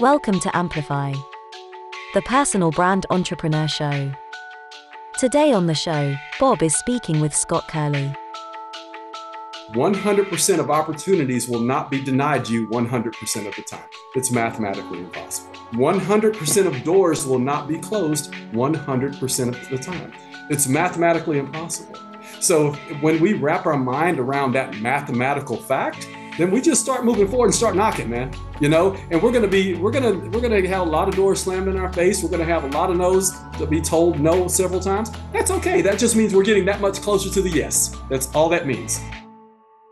Welcome to Amplify, the personal brand entrepreneur show. Today on the show, Bob is speaking with Scott Curley. 100% of opportunities will not be denied you 100% of the time. It's mathematically impossible. 100% of doors will not be closed 100% of the time. It's mathematically impossible. So when we wrap our mind around that mathematical fact, then we just start moving forward and start knocking, man. You know, and we're gonna be, we're gonna, we're gonna have a lot of doors slammed in our face. We're gonna have a lot of no's to be told no several times. That's okay. That just means we're getting that much closer to the yes. That's all that means.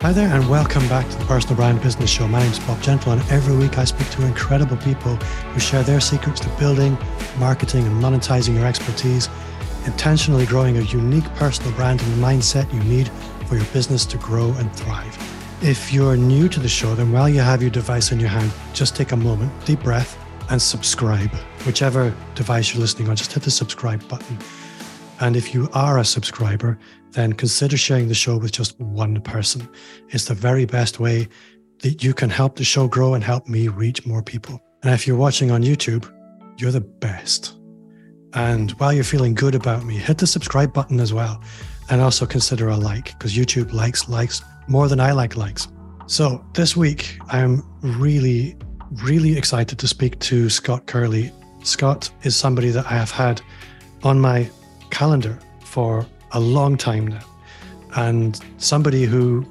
Hi there, and welcome back to the Personal Brand Business Show. My name is Bob Gentle, and every week I speak to incredible people who share their secrets to building, marketing, and monetizing your expertise, intentionally growing a unique personal brand and the mindset you need for your business to grow and thrive. If you're new to the show, then while you have your device in your hand, just take a moment, deep breath, and subscribe. Whichever device you're listening on, just hit the subscribe button. And if you are a subscriber, then consider sharing the show with just one person. It's the very best way that you can help the show grow and help me reach more people. And if you're watching on YouTube, you're the best. And while you're feeling good about me, hit the subscribe button as well. And also consider a like because YouTube likes likes more than I like likes. So this week, I'm really, really excited to speak to Scott Curley. Scott is somebody that I have had on my calendar for a long time now, and somebody who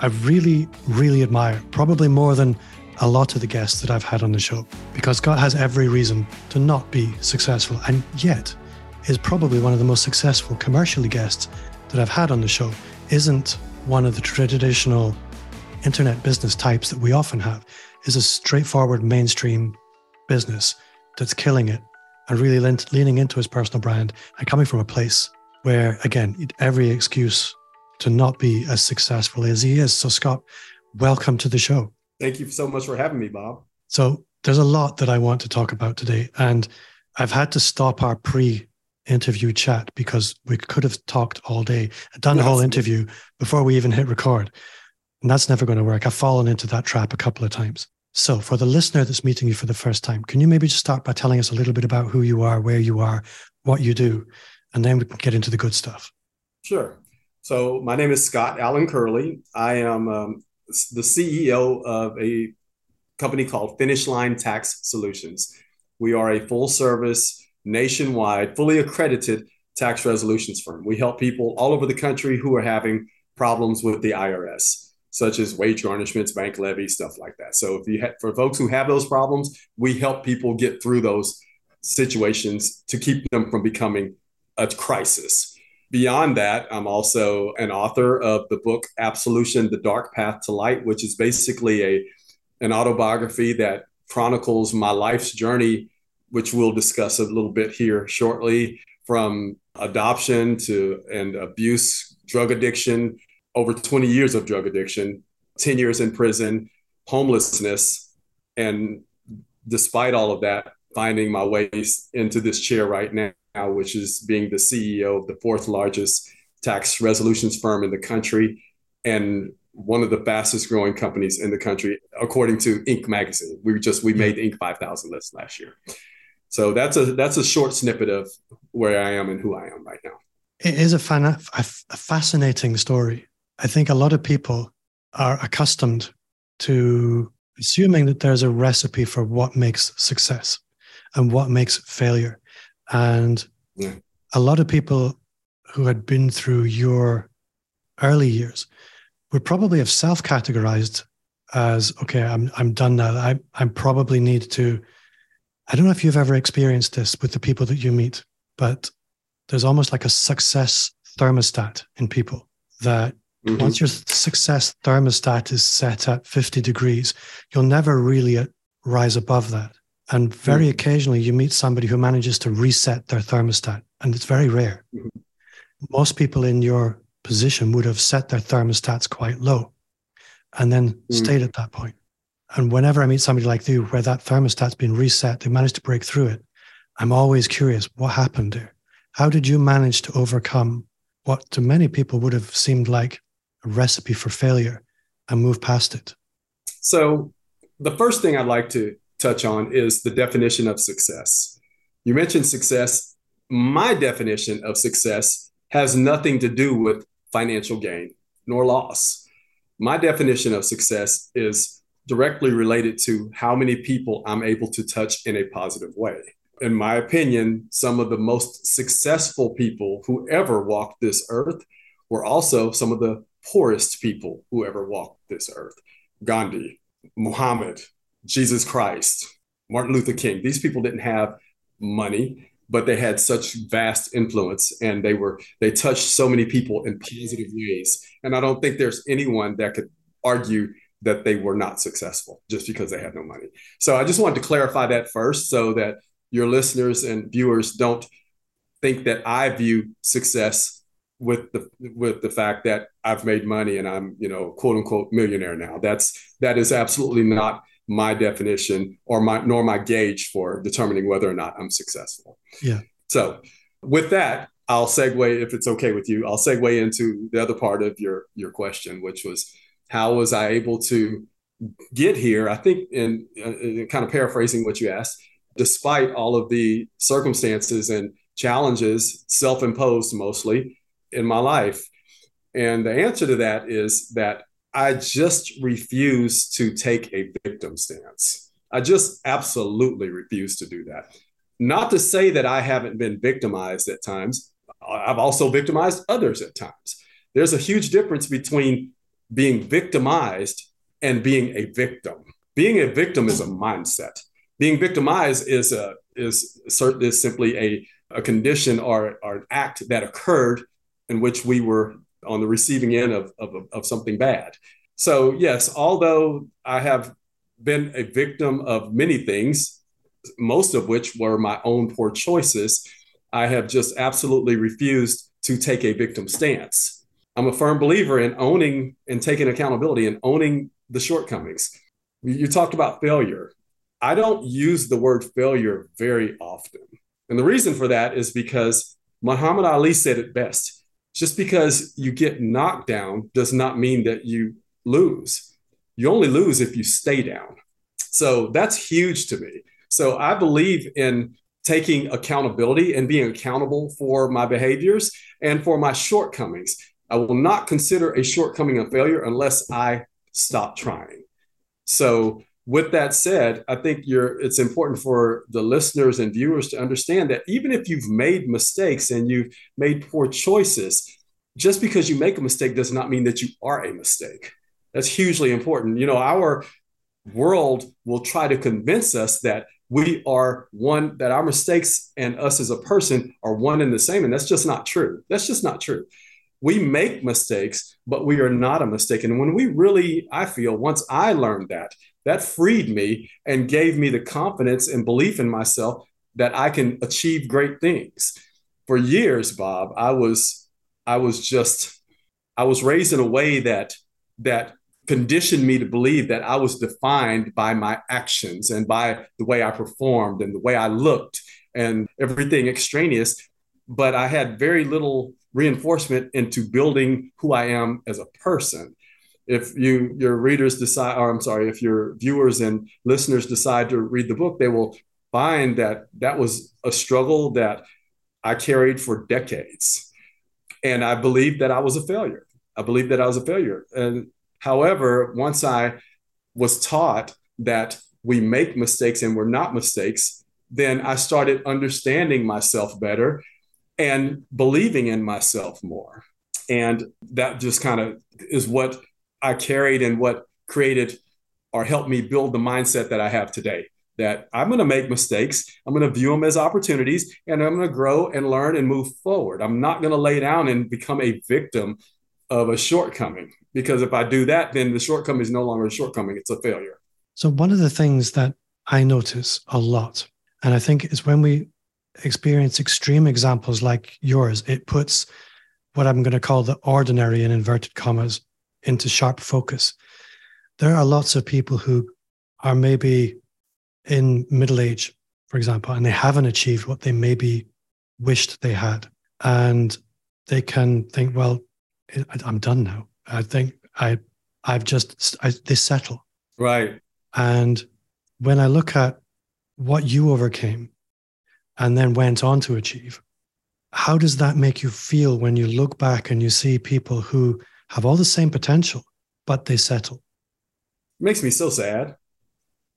I really, really admire, probably more than a lot of the guests that I've had on the show, because Scott has every reason to not be successful, and yet is probably one of the most successful commercially guests that I've had on the show. Isn't one of the traditional internet business types that we often have is a straightforward mainstream business that's killing it and really leaning into his personal brand and coming from a place where, again, every excuse to not be as successful as he is. So, Scott, welcome to the show. Thank you so much for having me, Bob. So, there's a lot that I want to talk about today. And I've had to stop our pre interview chat because we could have talked all day, done the whole interview before we even hit record. And that's never going to work. I've fallen into that trap a couple of times. So, for the listener that's meeting you for the first time, can you maybe just start by telling us a little bit about who you are, where you are, what you do, and then we can get into the good stuff? Sure. So, my name is Scott Allen Curley. I am um, the CEO of a company called Finish Line Tax Solutions. We are a full service nationwide, fully accredited tax resolutions firm. We help people all over the country who are having problems with the IRS, such as wage garnishments, bank levies, stuff like that. So if you ha- for folks who have those problems, we help people get through those situations to keep them from becoming a crisis. Beyond that, I'm also an author of the book Absolution: The Dark Path to Light, which is basically a an autobiography that chronicles my life's journey which we'll discuss a little bit here shortly, from adoption to and abuse, drug addiction, over 20 years of drug addiction, 10 years in prison, homelessness, and despite all of that, finding my way into this chair right now, which is being the CEO of the fourth largest tax resolutions firm in the country and one of the fastest growing companies in the country, according to Inc. magazine. We just we made Inc. 5000 list last year. So that's a that's a short snippet of where I am and who I am right now. It is a, fan, a, a fascinating story. I think a lot of people are accustomed to assuming that there's a recipe for what makes success and what makes failure. And yeah. a lot of people who had been through your early years would probably have self-categorized as okay, I'm I'm done now. I I probably need to I don't know if you've ever experienced this with the people that you meet, but there's almost like a success thermostat in people that mm-hmm. once your success thermostat is set at 50 degrees, you'll never really rise above that. And very mm-hmm. occasionally you meet somebody who manages to reset their thermostat, and it's very rare. Mm-hmm. Most people in your position would have set their thermostats quite low and then mm. stayed at that point. And whenever I meet somebody like you, where that thermostat's been reset, they managed to break through it. I'm always curious what happened there. How did you manage to overcome what to many people would have seemed like a recipe for failure and move past it? So, the first thing I'd like to touch on is the definition of success. You mentioned success. My definition of success has nothing to do with financial gain nor loss. My definition of success is directly related to how many people I'm able to touch in a positive way. In my opinion, some of the most successful people who ever walked this earth were also some of the poorest people who ever walked this earth. Gandhi, Muhammad, Jesus Christ, Martin Luther King. These people didn't have money, but they had such vast influence and they were they touched so many people in positive ways. And I don't think there's anyone that could argue that they were not successful just because they had no money. So I just wanted to clarify that first so that your listeners and viewers don't think that I view success with the with the fact that I've made money and I'm, you know, quote unquote millionaire now. That's that is absolutely not my definition or my nor my gauge for determining whether or not I'm successful. Yeah. So with that, I'll segue if it's okay with you. I'll segue into the other part of your your question, which was how was I able to get here? I think in, in kind of paraphrasing what you asked, despite all of the circumstances and challenges, self-imposed mostly in my life. And the answer to that is that I just refuse to take a victim stance. I just absolutely refuse to do that. Not to say that I haven't been victimized at times. I've also victimized others at times. There's a huge difference between being victimized and being a victim. Being a victim is a mindset. Being victimized is a is certainly simply a, a condition or, or an act that occurred in which we were on the receiving end of, of, of something bad. So, yes, although I have been a victim of many things, most of which were my own poor choices, I have just absolutely refused to take a victim stance. I'm a firm believer in owning and taking accountability and owning the shortcomings. You talked about failure. I don't use the word failure very often. And the reason for that is because Muhammad Ali said it best just because you get knocked down does not mean that you lose. You only lose if you stay down. So that's huge to me. So I believe in taking accountability and being accountable for my behaviors and for my shortcomings. I will not consider a shortcoming a failure unless I stop trying. So with that said, I think it's important for the listeners and viewers to understand that even if you've made mistakes and you've made poor choices, just because you make a mistake does not mean that you are a mistake. That's hugely important. You know, our world will try to convince us that we are one, that our mistakes and us as a person are one and the same. And that's just not true. That's just not true. We make mistakes, but we are not a mistake. And when we really, I feel, once I learned that, that freed me and gave me the confidence and belief in myself that I can achieve great things. For years, Bob, I was I was just I was raised in a way that that conditioned me to believe that I was defined by my actions and by the way I performed and the way I looked and everything extraneous. But I had very little reinforcement into building who I am as a person. If you your readers decide or i'm sorry if your viewers and listeners decide to read the book they will find that that was a struggle that i carried for decades. And i believed that i was a failure. I believed that i was a failure. And however once i was taught that we make mistakes and we're not mistakes then i started understanding myself better and believing in myself more and that just kind of is what I carried and what created or helped me build the mindset that I have today. That I'm going to make mistakes. I'm going to view them as opportunities and I'm going to grow and learn and move forward. I'm not going to lay down and become a victim of a shortcoming because if I do that, then the shortcoming is no longer a shortcoming, it's a failure. So, one of the things that I notice a lot, and I think is when we experience extreme examples like yours, it puts what I'm going to call the ordinary in inverted commas into sharp focus. There are lots of people who are maybe in middle age, for example, and they haven't achieved what they maybe wished they had. And they can think, well, I'm done now. I think I, I've just, I, they settle. Right. And when I look at what you overcame and then went on to achieve, how does that make you feel when you look back and you see people who have all the same potential, but they settle? It makes me so sad.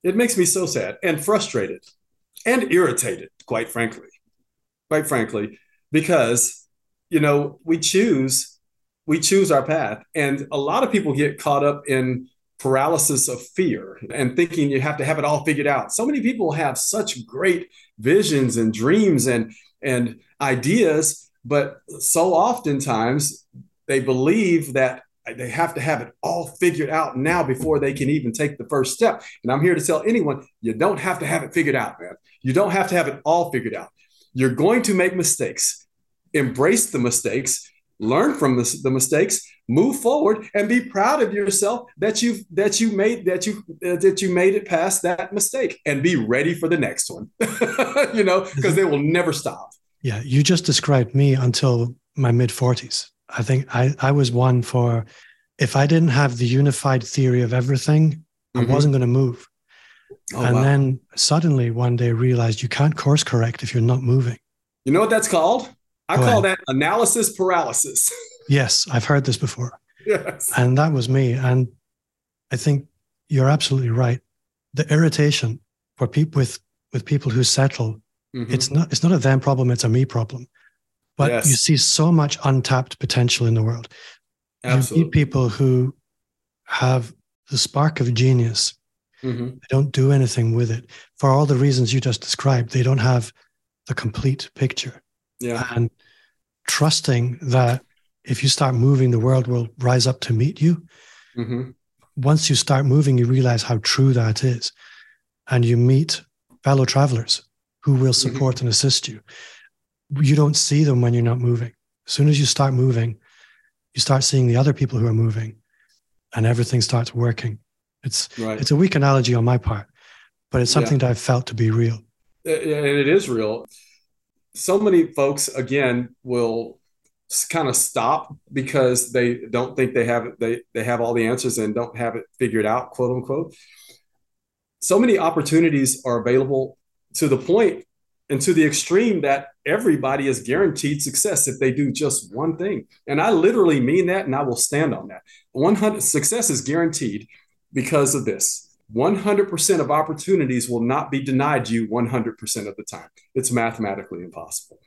It makes me so sad and frustrated and irritated, quite frankly. Quite frankly, because you know, we choose we choose our path. And a lot of people get caught up in paralysis of fear and thinking you have to have it all figured out. So many people have such great visions and dreams and and ideas, but so oftentimes they believe that they have to have it all figured out now before they can even take the first step. And I'm here to tell anyone you don't have to have it figured out, man. You don't have to have it all figured out. You're going to make mistakes. Embrace the mistakes, learn from the, the mistakes, move forward, and be proud of yourself that you that you made that you uh, that you made it past that mistake, and be ready for the next one. you know, because they will never stop. Yeah, you just described me until my mid 40s. I think I, I was one for if I didn't have the unified theory of everything, mm-hmm. I wasn't going to move. Oh, and wow. then suddenly one day realized you can't course correct if you're not moving. You know what that's called? I Go call ahead. that analysis paralysis. yes, I've heard this before. Yes. And that was me. And I think you're absolutely right. The irritation for people with with people who settle, mm-hmm. it's not it's not a them problem, it's a me problem. But yes. you see so much untapped potential in the world. Absolutely. You meet people who have the spark of genius. Mm-hmm. They don't do anything with it for all the reasons you just described. They don't have the complete picture. Yeah. And trusting that if you start moving, the world will rise up to meet you. Mm-hmm. Once you start moving, you realize how true that is. And you meet fellow travelers who will mm-hmm. support mm-hmm. and assist you you don't see them when you're not moving. As soon as you start moving, you start seeing the other people who are moving and everything starts working. It's right. it's a weak analogy on my part, but it's something yeah. that I've felt to be real. And it is real. So many folks again will kind of stop because they don't think they have it, they they have all the answers and don't have it figured out, quote unquote. So many opportunities are available to the point and to the extreme that everybody is guaranteed success if they do just one thing. And I literally mean that and I will stand on that. 100 success is guaranteed because of this. 100% of opportunities will not be denied you 100% of the time. It's mathematically impossible.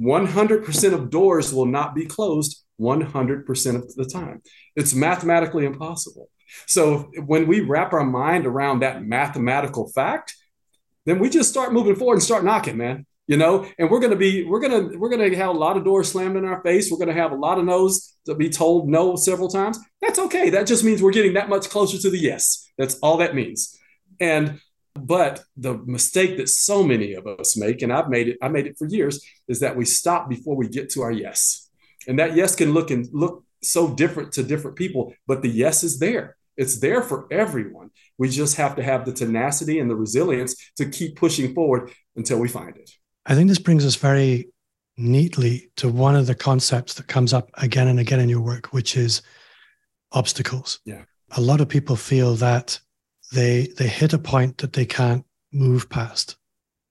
100% of doors will not be closed 100% of the time. It's mathematically impossible. So when we wrap our mind around that mathematical fact, then we just start moving forward and start knocking, man. You know, and we're gonna be, we're gonna, we're gonna have a lot of doors slammed in our face. We're gonna have a lot of no's to be told no several times. That's okay. That just means we're getting that much closer to the yes. That's all that means. And but the mistake that so many of us make, and I've made it, I made it for years, is that we stop before we get to our yes. And that yes can look and look so different to different people, but the yes is there. It's there for everyone. We just have to have the tenacity and the resilience to keep pushing forward until we find it. I think this brings us very neatly to one of the concepts that comes up again and again in your work, which is obstacles. Yeah. A lot of people feel that they they hit a point that they can't move past.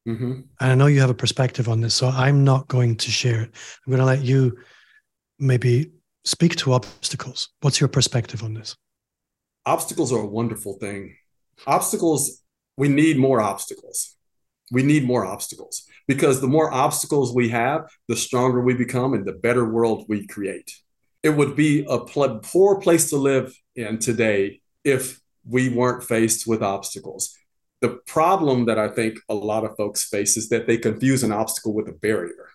Mm-hmm. And I know you have a perspective on this, so I'm not going to share it. I'm going to let you maybe speak to obstacles. What's your perspective on this? obstacles are a wonderful thing. Obstacles, we need more obstacles. We need more obstacles because the more obstacles we have, the stronger we become and the better world we create. It would be a poor place to live in today if we weren't faced with obstacles. The problem that I think a lot of folks face is that they confuse an obstacle with a barrier.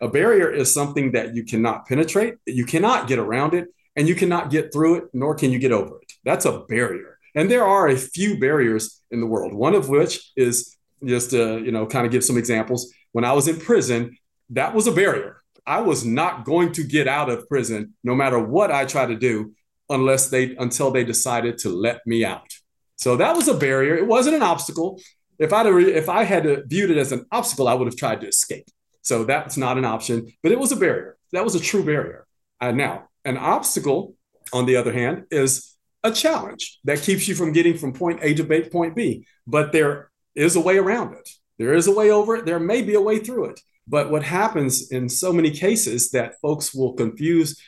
A barrier is something that you cannot penetrate, you cannot get around it, and you cannot get through it, nor can you get over it. That's a barrier. And there are a few barriers in the world, one of which is just to, you know, kind of give some examples. When I was in prison, that was a barrier. I was not going to get out of prison no matter what I tried to do unless they until they decided to let me out. So that was a barrier. It wasn't an obstacle. If I if I had viewed it as an obstacle, I would have tried to escape. So that's not an option, but it was a barrier. That was a true barrier. And now an obstacle, on the other hand, is a challenge that keeps you from getting from point A to point B. But they're is a way around it. There is a way over it. There may be a way through it. But what happens in so many cases that folks will confuse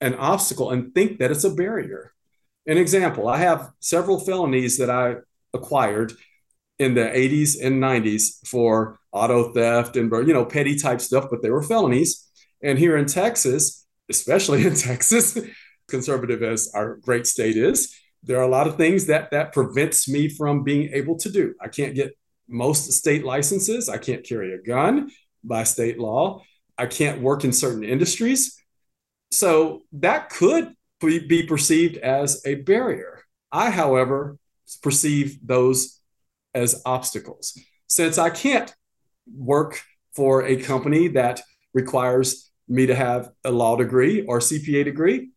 an obstacle and think that it's a barrier. An example, I have several felonies that I acquired in the 80s and 90s for auto theft and you know petty type stuff, but they were felonies. And here in Texas, especially in Texas, conservative as our great state is, there are a lot of things that that prevents me from being able to do. I can't get most state licenses. I can't carry a gun by state law. I can't work in certain industries. So that could be perceived as a barrier. I, however, perceive those as obstacles. Since I can't work for a company that requires me to have a law degree or CPA degree,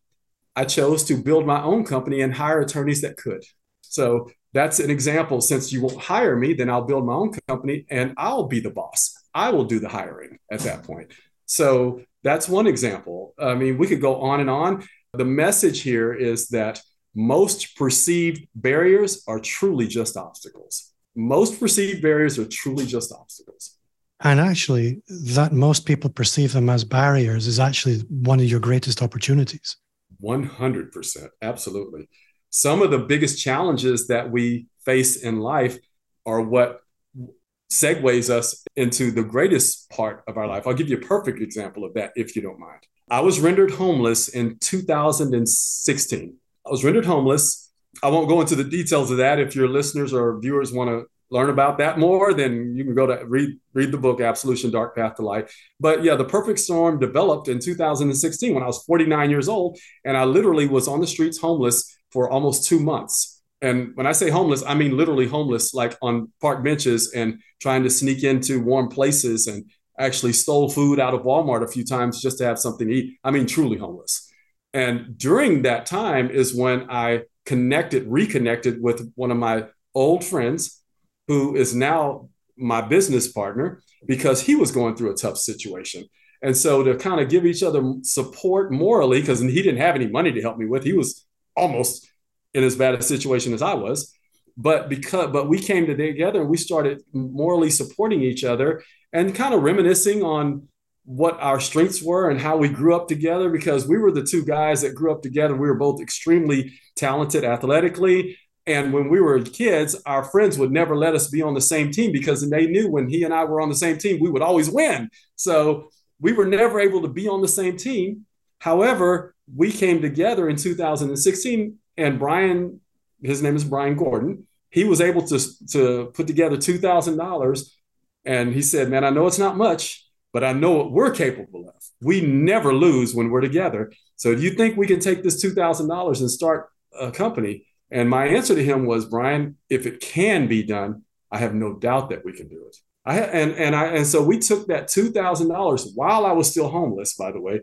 I chose to build my own company and hire attorneys that could. So that's an example. Since you won't hire me, then I'll build my own company and I'll be the boss. I will do the hiring at that point. So that's one example. I mean, we could go on and on. The message here is that most perceived barriers are truly just obstacles. Most perceived barriers are truly just obstacles. And actually, that most people perceive them as barriers is actually one of your greatest opportunities. 100%. Absolutely. Some of the biggest challenges that we face in life are what segues us into the greatest part of our life. I'll give you a perfect example of that if you don't mind. I was rendered homeless in 2016. I was rendered homeless. I won't go into the details of that. If your listeners or viewers want to learn about that more, then you can go to read read the book Absolution Dark Path to Light. But yeah, the perfect storm developed in 2016 when I was 49 years old and I literally was on the streets homeless for almost 2 months. And when I say homeless, I mean literally homeless like on park benches and trying to sneak into warm places and actually stole food out of Walmart a few times just to have something to eat. I mean truly homeless. And during that time is when I connected reconnected with one of my old friends who is now my business partner because he was going through a tough situation. And so to kind of give each other support morally, because he didn't have any money to help me with, he was almost in as bad a situation as I was. But because but we came together and we started morally supporting each other and kind of reminiscing on what our strengths were and how we grew up together because we were the two guys that grew up together. We were both extremely talented athletically. And when we were kids, our friends would never let us be on the same team because they knew when he and I were on the same team, we would always win. So we were never able to be on the same team. However, we came together in 2016, and Brian, his name is Brian Gordon, he was able to, to put together $2,000. And he said, Man, I know it's not much, but I know what we're capable of. We never lose when we're together. So do you think we can take this $2,000 and start a company? And my answer to him was, Brian, if it can be done, I have no doubt that we can do it. I and and I and so we took that two thousand dollars while I was still homeless, by the way,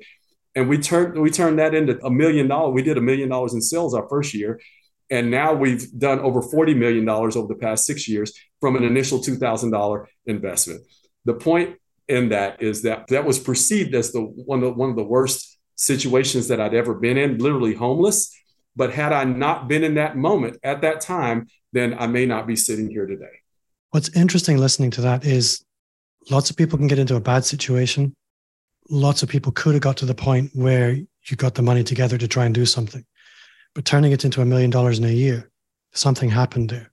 and we turned we turned that into a million dollars. We did a million dollars in sales our first year, and now we've done over forty million dollars over the past six years from an initial two thousand dollar investment. The point in that is that that was perceived as the one of one of the worst situations that I'd ever been in, literally homeless. But had I not been in that moment at that time, then I may not be sitting here today. What's interesting listening to that is lots of people can get into a bad situation. Lots of people could have got to the point where you got the money together to try and do something. But turning it into a million dollars in a year, something happened there.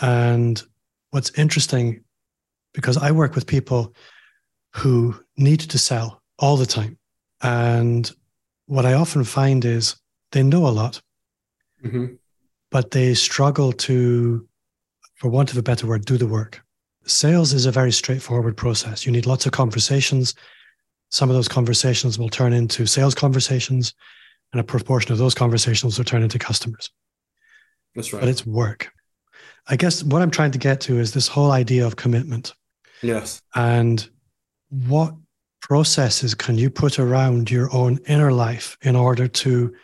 And what's interesting, because I work with people who need to sell all the time. And what I often find is they know a lot, mm-hmm. but they struggle to, for want of a better word, do the work. Sales is a very straightforward process. You need lots of conversations. Some of those conversations will turn into sales conversations, and a proportion of those conversations will turn into customers. That's right. But it's work. I guess what I'm trying to get to is this whole idea of commitment. Yes. And what processes can you put around your own inner life in order to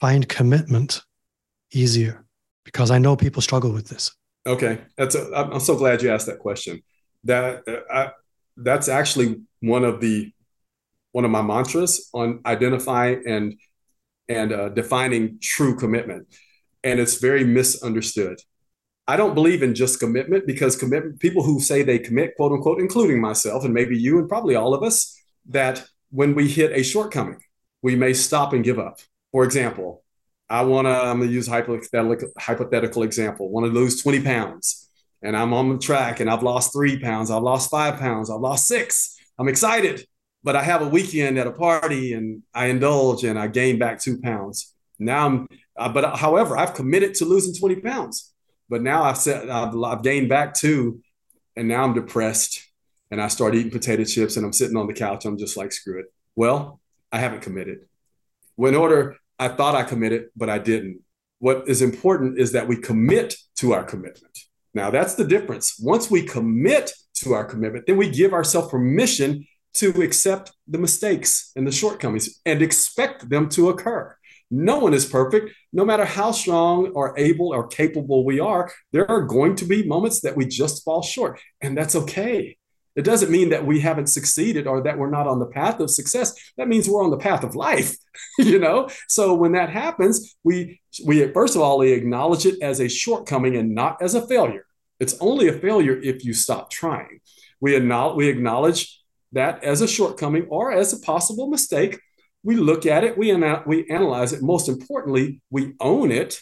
find commitment easier? Because I know people struggle with this. Okay, that's a, I'm so glad you asked that question. That I, that's actually one of the one of my mantras on identifying and and uh, defining true commitment, and it's very misunderstood. I don't believe in just commitment because commitment, people who say they commit, quote unquote, including myself and maybe you and probably all of us, that when we hit a shortcoming, we may stop and give up. For example, I want to, I'm going to use hypothetical, hypothetical example, want to lose 20 pounds and I'm on the track and I've lost three pounds, I've lost five pounds, I've lost six. I'm excited, but I have a weekend at a party and I indulge and I gain back two pounds. Now I'm, uh, but however, I've committed to losing 20 pounds. But now I've said I've, I've gained back two, and now I'm depressed, and I start eating potato chips, and I'm sitting on the couch. I'm just like, screw it. Well, I haven't committed. In order, I thought I committed, but I didn't. What is important is that we commit to our commitment. Now, that's the difference. Once we commit to our commitment, then we give ourselves permission to accept the mistakes and the shortcomings and expect them to occur. No one is perfect. No matter how strong or able or capable we are, there are going to be moments that we just fall short, and that's okay. It doesn't mean that we haven't succeeded or that we're not on the path of success. That means we're on the path of life, you know? So when that happens, we we first of all we acknowledge it as a shortcoming and not as a failure. It's only a failure if you stop trying. We acknowledge, we acknowledge that as a shortcoming or as a possible mistake we look at it, we, ana- we analyze it. Most importantly, we own it,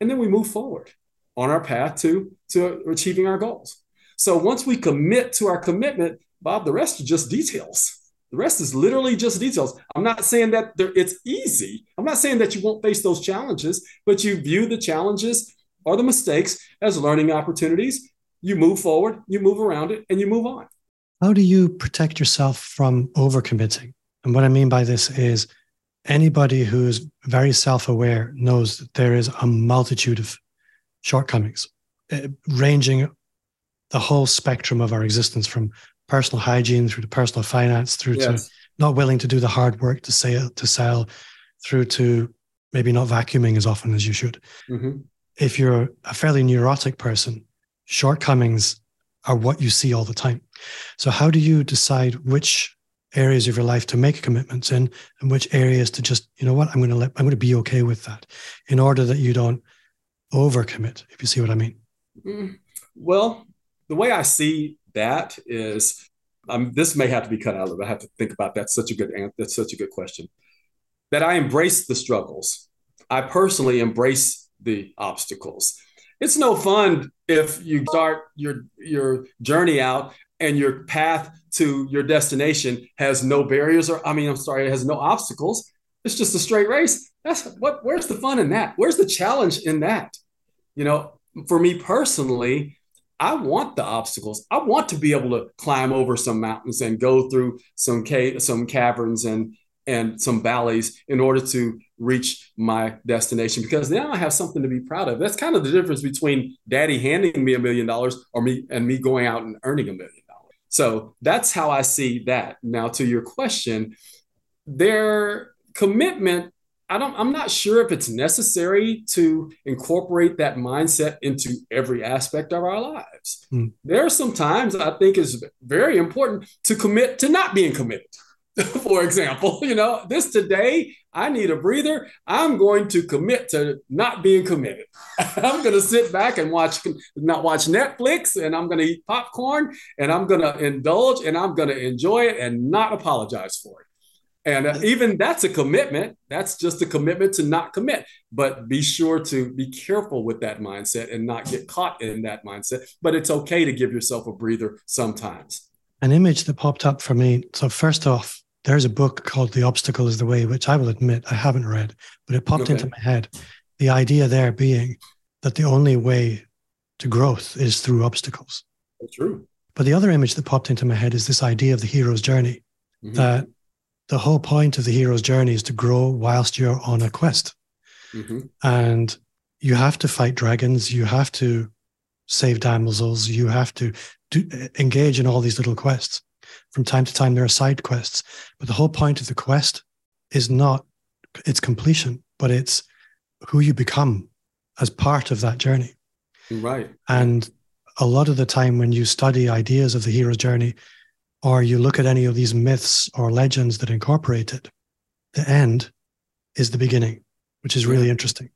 and then we move forward on our path to, to achieving our goals. So once we commit to our commitment, Bob, the rest are just details. The rest is literally just details. I'm not saying that it's easy. I'm not saying that you won't face those challenges, but you view the challenges or the mistakes as learning opportunities. You move forward, you move around it, and you move on. How do you protect yourself from overcommitting? And what I mean by this is anybody who's very self aware knows that there is a multitude of shortcomings, uh, ranging the whole spectrum of our existence from personal hygiene through to personal finance through yes. to not willing to do the hard work to sell to sell through to maybe not vacuuming as often as you should. Mm-hmm. if you're a fairly neurotic person shortcomings are what you see all the time. So how do you decide which areas of your life to make commitments in and which areas to just you know what? I'm going to let i'm going to be okay with that in order that you don't overcommit if you see what i mean? Mm, well the way i see that is um, this may have to be cut out i have to think about that such a good that's such a good question that i embrace the struggles i personally embrace the obstacles it's no fun if you start your your journey out and your path to your destination has no barriers or I mean, I'm sorry, it has no obstacles. It's just a straight race. That's what where's the fun in that? Where's the challenge in that? You know, for me personally, I want the obstacles. I want to be able to climb over some mountains and go through some cave, some caverns and and some valleys in order to reach my destination because now I have something to be proud of. That's kind of the difference between daddy handing me a million dollars or me and me going out and earning a million. dollars. So that's how I see that. Now, to your question, their commitment, I don't, I'm not sure if it's necessary to incorporate that mindset into every aspect of our lives. Mm. There are some times I think is very important to commit to not being committed. for example, you know, this today, I need a breather. I'm going to commit to not being committed. I'm going to sit back and watch, not watch Netflix, and I'm going to eat popcorn, and I'm going to indulge, and I'm going to enjoy it, and not apologize for it. And uh, even that's a commitment. That's just a commitment to not commit. But be sure to be careful with that mindset and not get caught in that mindset. But it's okay to give yourself a breather sometimes. An image that popped up for me. So, first off, there's a book called The Obstacle is the Way, which I will admit I haven't read, but it popped okay. into my head. The idea there being that the only way to growth is through obstacles. That's true. But the other image that popped into my head is this idea of the hero's journey, mm-hmm. that the whole point of the hero's journey is to grow whilst you're on a quest. Mm-hmm. And you have to fight dragons, you have to save damsels, you have to do, engage in all these little quests from time to time there are side quests but the whole point of the quest is not its completion but it's who you become as part of that journey right and a lot of the time when you study ideas of the hero's journey or you look at any of these myths or legends that incorporate it the end is the beginning which is really interesting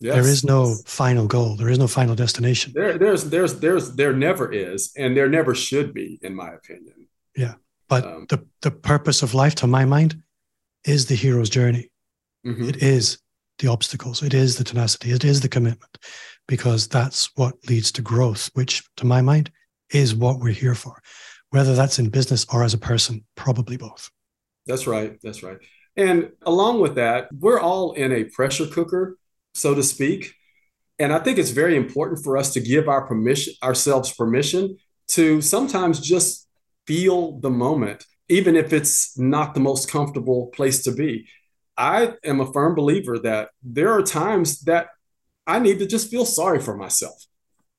Yes. There is no final goal. There is no final destination. There, there's, there's, there's, there never is, and there never should be, in my opinion. Yeah, but um, the the purpose of life, to my mind, is the hero's journey. Mm-hmm. It is the obstacles. It is the tenacity. It is the commitment, because that's what leads to growth. Which, to my mind, is what we're here for. Whether that's in business or as a person, probably both. That's right. That's right. And along with that, we're all in a pressure cooker so to speak. And I think it's very important for us to give our permission ourselves permission to sometimes just feel the moment, even if it's not the most comfortable place to be. I am a firm believer that there are times that I need to just feel sorry for myself.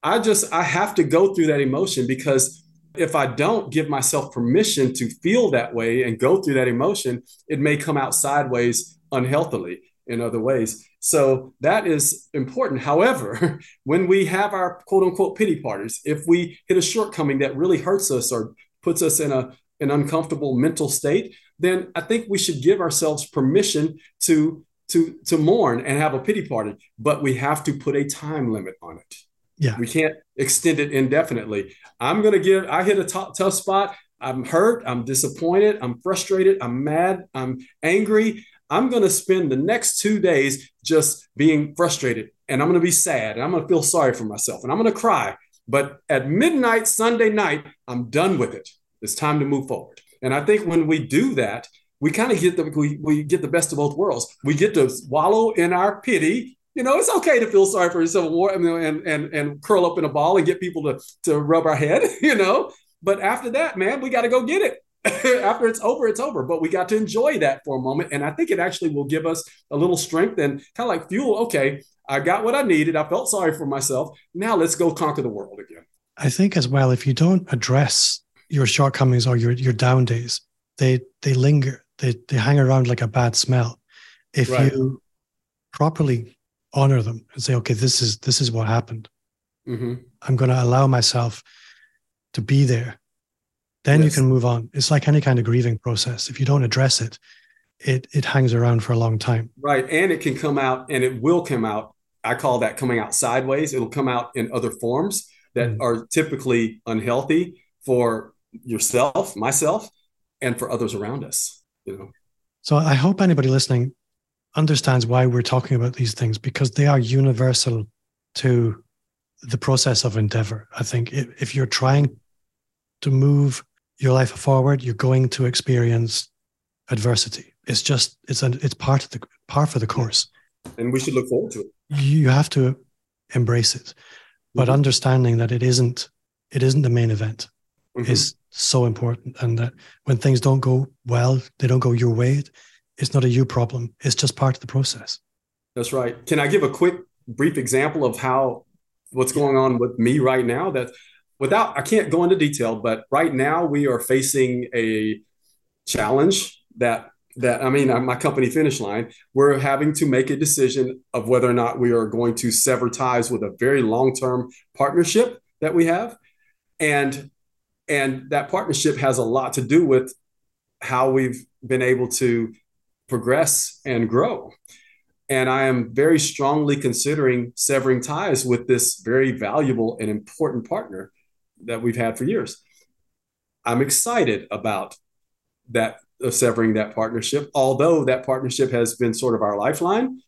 I just I have to go through that emotion because if I don't give myself permission to feel that way and go through that emotion, it may come out sideways unhealthily in other ways. So that is important. However, when we have our quote unquote pity parties, if we hit a shortcoming that really hurts us or puts us in a an uncomfortable mental state, then I think we should give ourselves permission to to to mourn and have a pity party, but we have to put a time limit on it. Yeah. We can't extend it indefinitely. I'm going to give I hit a t- tough spot. I'm hurt, I'm disappointed, I'm frustrated, I'm mad, I'm angry. I'm going to spend the next two days just being frustrated and I'm going to be sad and I'm going to feel sorry for myself and I'm going to cry. But at midnight, Sunday night, I'm done with it. It's time to move forward. And I think when we do that, we kind of get the we, we get the best of both worlds. We get to wallow in our pity. You know, it's okay to feel sorry for yourself and and and, and curl up in a ball and get people to to rub our head. You know, but after that, man, we got to go get it. after it's over, it's over. But we got to enjoy that for a moment. And I think it actually will give us a little strength and kind of like fuel. Okay, I got what I needed. I felt sorry for myself. Now let's go conquer the world again. I think as well, if you don't address your shortcomings or your, your down days, they they linger. They they hang around like a bad smell. If right. you properly honor them and say, okay, this is this is what happened. Mm-hmm. I'm going to allow myself to be there then yes. you can move on. It's like any kind of grieving process. If you don't address it, it it hangs around for a long time. Right. And it can come out and it will come out. I call that coming out sideways. It'll come out in other forms that mm. are typically unhealthy for yourself, myself, and for others around us. You know. So I hope anybody listening understands why we're talking about these things because they are universal to the process of endeavor. I think if, if you're trying to move your life forward, you're going to experience adversity. It's just it's an it's part of the part for the course. And we should look forward to it. You have to embrace it. But mm-hmm. understanding that it isn't it isn't the main event mm-hmm. is so important. And that when things don't go well, they don't go your way, it's not a you problem. It's just part of the process. That's right. Can I give a quick brief example of how what's going on with me right now? That without I can't go into detail, but right now we are facing a challenge that that I mean my company Finish Line we're having to make a decision of whether or not we are going to sever ties with a very long-term partnership that we have and and that partnership has a lot to do with how we've been able to progress and grow and I am very strongly considering severing ties with this very valuable and important partner that we've had for years. I'm excited about that uh, severing that partnership, although that partnership has been sort of our lifeline.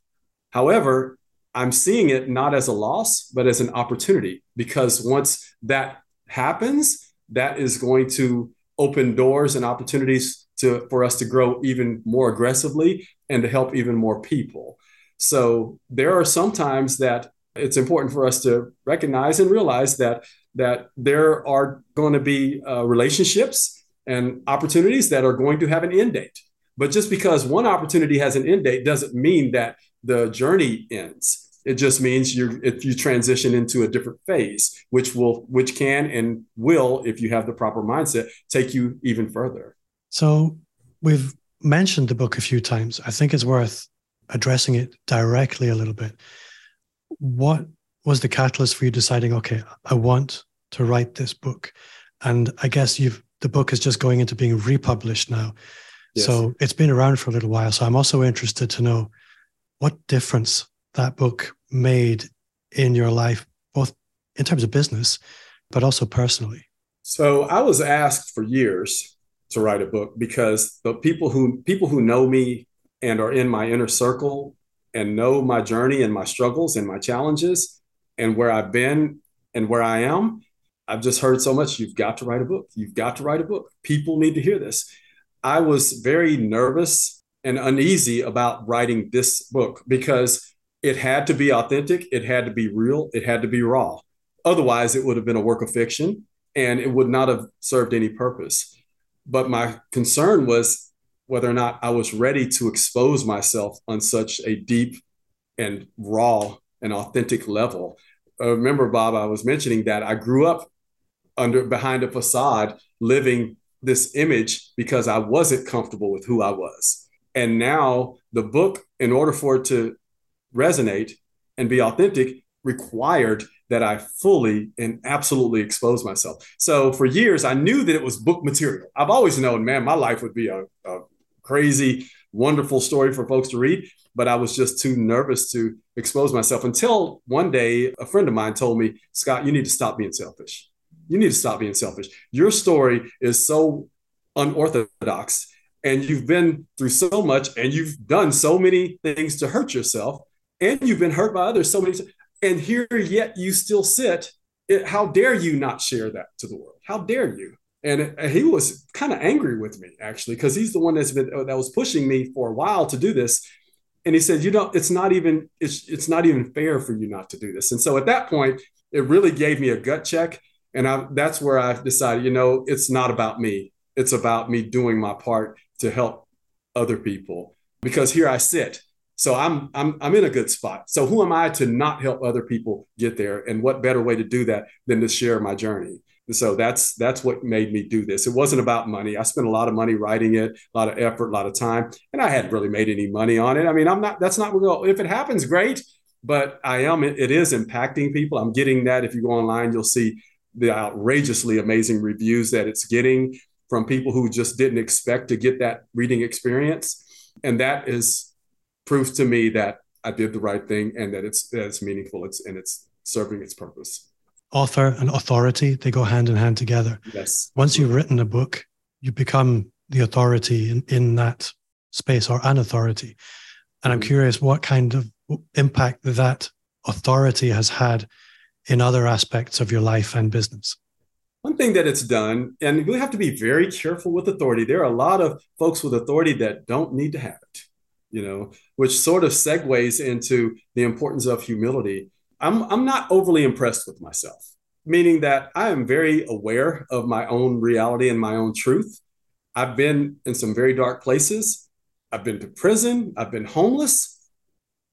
However, I'm seeing it not as a loss, but as an opportunity because once that happens, that is going to open doors and opportunities to for us to grow even more aggressively and to help even more people. So there are some times that it's important for us to recognize and realize that that there are going to be uh, relationships and opportunities that are going to have an end date. But just because one opportunity has an end date doesn't mean that the journey ends. It just means you if you transition into a different phase, which will which can and will, if you have the proper mindset, take you even further. So we've mentioned the book a few times. I think it's worth addressing it directly a little bit. What was the catalyst for you deciding, okay, I want to write this book? And I guess you've the book is just going into being republished now. Yes. So it's been around for a little while. So I'm also interested to know what difference that book made in your life, both in terms of business, but also personally? So I was asked for years to write a book because the people who people who know me and are in my inner circle and know my journey and my struggles and my challenges and where I've been and where I am, I've just heard so much. You've got to write a book. You've got to write a book. People need to hear this. I was very nervous and uneasy about writing this book because it had to be authentic, it had to be real, it had to be raw. Otherwise, it would have been a work of fiction and it would not have served any purpose. But my concern was whether or not I was ready to expose myself on such a deep and raw and authentic level. Uh, remember, Bob, I was mentioning that I grew up under behind a facade, living this image because I wasn't comfortable with who I was. And now the book, in order for it to resonate and be authentic, required that I fully and absolutely expose myself. So for years, I knew that it was book material. I've always known, man, my life would be a, a crazy, wonderful story for folks to read, but I was just too nervous to expose myself until one day a friend of mine told me, Scott, you need to stop being selfish. You need to stop being selfish. Your story is so unorthodox and you've been through so much and you've done so many things to hurt yourself and you've been hurt by others so many and here yet you still sit it, how dare you not share that to the world? How dare you? And uh, he was kind of angry with me actually because he's the one that's been uh, that was pushing me for a while to do this. And he said you don't it's not even it's it's not even fair for you not to do this. And so at that point it really gave me a gut check and I, that's where i decided you know it's not about me. It's about me doing my part to help other people because here i sit so I'm I'm I'm in a good spot. So who am I to not help other people get there? And what better way to do that than to share my journey? And so that's that's what made me do this. It wasn't about money. I spent a lot of money writing it, a lot of effort, a lot of time, and I hadn't really made any money on it. I mean, I'm not. That's not real. If it happens, great. But I am. It, it is impacting people. I'm getting that. If you go online, you'll see the outrageously amazing reviews that it's getting from people who just didn't expect to get that reading experience, and that is proves to me that I did the right thing and that it's that it's meaningful. It's and it's serving its purpose. Author and authority they go hand in hand together. Yes. Once you've written a book, you become the authority in, in that space or an authority. And I'm mm-hmm. curious what kind of impact that authority has had in other aspects of your life and business. One thing that it's done, and we have to be very careful with authority. There are a lot of folks with authority that don't need to have it you know, which sort of segues into the importance of humility. I'm, I'm not overly impressed with myself, meaning that I am very aware of my own reality and my own truth. I've been in some very dark places. I've been to prison. I've been homeless.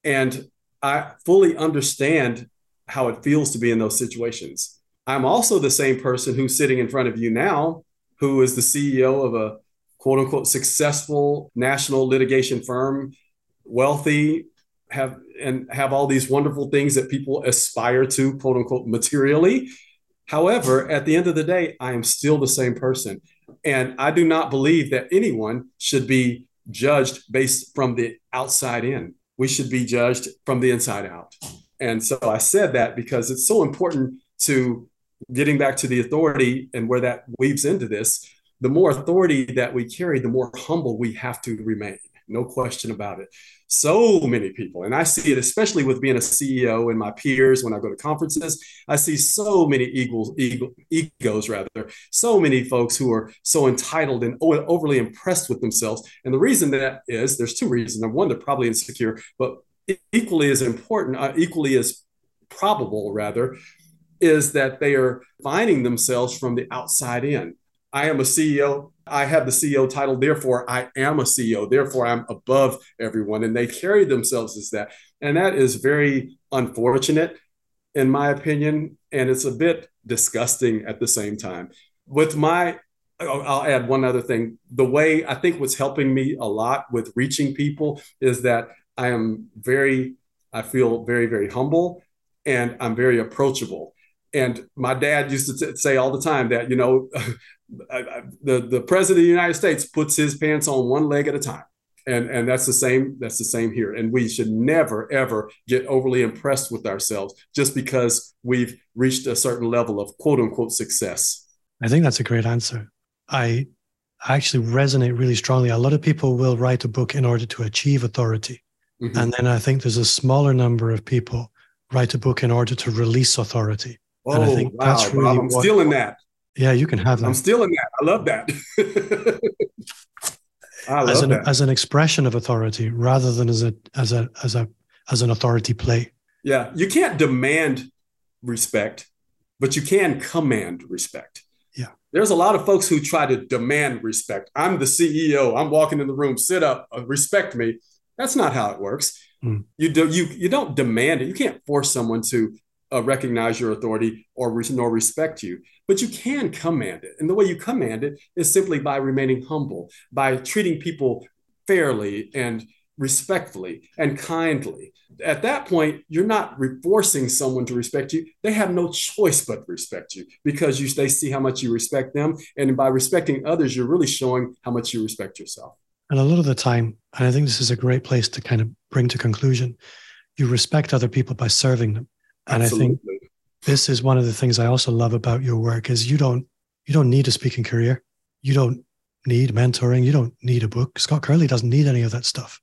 And I fully understand how it feels to be in those situations. I'm also the same person who's sitting in front of you now, who is the CEO of a quote unquote successful national litigation firm, wealthy, have and have all these wonderful things that people aspire to, quote unquote, materially. However, at the end of the day, I am still the same person. And I do not believe that anyone should be judged based from the outside in. We should be judged from the inside out. And so I said that because it's so important to getting back to the authority and where that weaves into this the more authority that we carry, the more humble we have to remain. No question about it. So many people, and I see it especially with being a CEO and my peers when I go to conferences. I see so many ego, egos rather, so many folks who are so entitled and overly impressed with themselves. And the reason that is, there's two reasons. One, they're probably insecure, but equally as important, uh, equally as probable rather, is that they are finding themselves from the outside in I am a CEO. I have the CEO title, therefore I am a CEO. Therefore, I'm above everyone. And they carry themselves as that. And that is very unfortunate, in my opinion. And it's a bit disgusting at the same time. With my, I'll add one other thing. The way I think what's helping me a lot with reaching people is that I am very, I feel very, very humble and I'm very approachable. And my dad used to t- say all the time that, you know, the, the president of the United States puts his pants on one leg at a time. and and that's the same that's the same here. And we should never ever get overly impressed with ourselves just because we've reached a certain level of quote unquote success. I think that's a great answer. I actually resonate really strongly. A lot of people will write a book in order to achieve authority. Mm-hmm. and then i think there's a smaller number of people write a book in order to release authority. Oh, and i think wow, that's really i'm what, stealing that yeah you can have that i'm stealing that i love that I love as an as an expression of authority rather than as a as a as a as an authority play. Yeah, you can't demand respect, but you can command respect. Yeah. There's a lot of folks who try to demand respect. I'm the CEO. I'm walking in the room. Sit up. Uh, respect me. That's not how it works. Mm. You do you you don't demand it. You can't force someone to uh, recognize your authority or re- nor respect you, but you can command it. And the way you command it is simply by remaining humble, by treating people fairly and respectfully and kindly. At that point, you're not forcing someone to respect you. They have no choice but respect you because you, they see how much you respect them. And by respecting others, you're really showing how much you respect yourself. And a lot of the time, and I think this is a great place to kind of bring to conclusion, you respect other people by serving them. And Absolutely. I think this is one of the things I also love about your work is you don't you don't need a speaking career. You don't need mentoring. You don't need a book. Scott Curley doesn't need any of that stuff.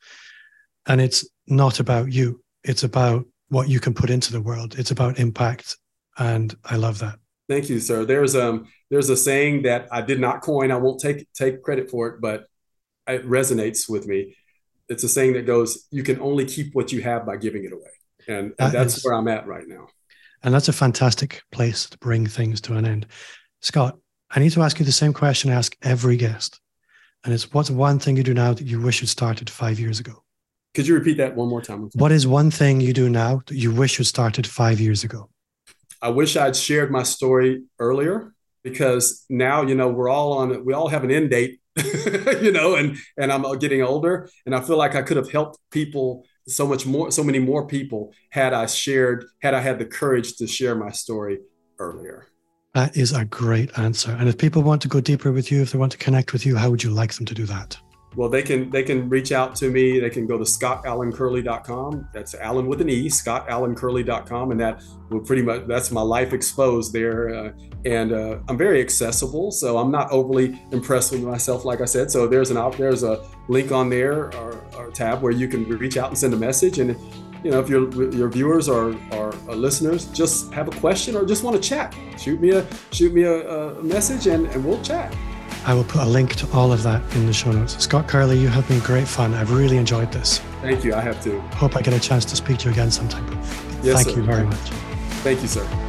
And it's not about you. It's about what you can put into the world. It's about impact. And I love that. Thank you, sir. There's um there's a saying that I did not coin. I won't take take credit for it, but it resonates with me. It's a saying that goes, "You can only keep what you have by giving it away." And, uh, and that's is, where I'm at right now. And that's a fantastic place to bring things to an end. Scott, I need to ask you the same question I ask every guest. And it's what's one thing you do now that you wish you'd started five years ago? Could you repeat that one more time? What is one thing you do now that you wish you started five years ago? I wish I'd shared my story earlier because now, you know, we're all on, we all have an end date, you know, and, and I'm getting older and I feel like I could have helped people so much more, so many more people had I shared, had I had the courage to share my story earlier. That is a great answer. And if people want to go deeper with you, if they want to connect with you, how would you like them to do that? Well, they can they can reach out to me. They can go to scottallencurley.com. That's Allen with an E, scottallencurley.com, and that will pretty much that's my life exposed there. Uh, and uh, I'm very accessible, so I'm not overly impressed with myself, like I said. So there's an there's a link on there or, or tab where you can reach out and send a message. And you know, if your your viewers or, or, listeners just have a question or just want to chat, shoot me a shoot me a, a message and, and we'll chat. I will put a link to all of that in the show notes. Scott Curley, you have been great fun. I've really enjoyed this. Thank you. I have too. Hope I get a chance to speak to you again sometime. Yes, Thank sir. you very much. Thank you, sir.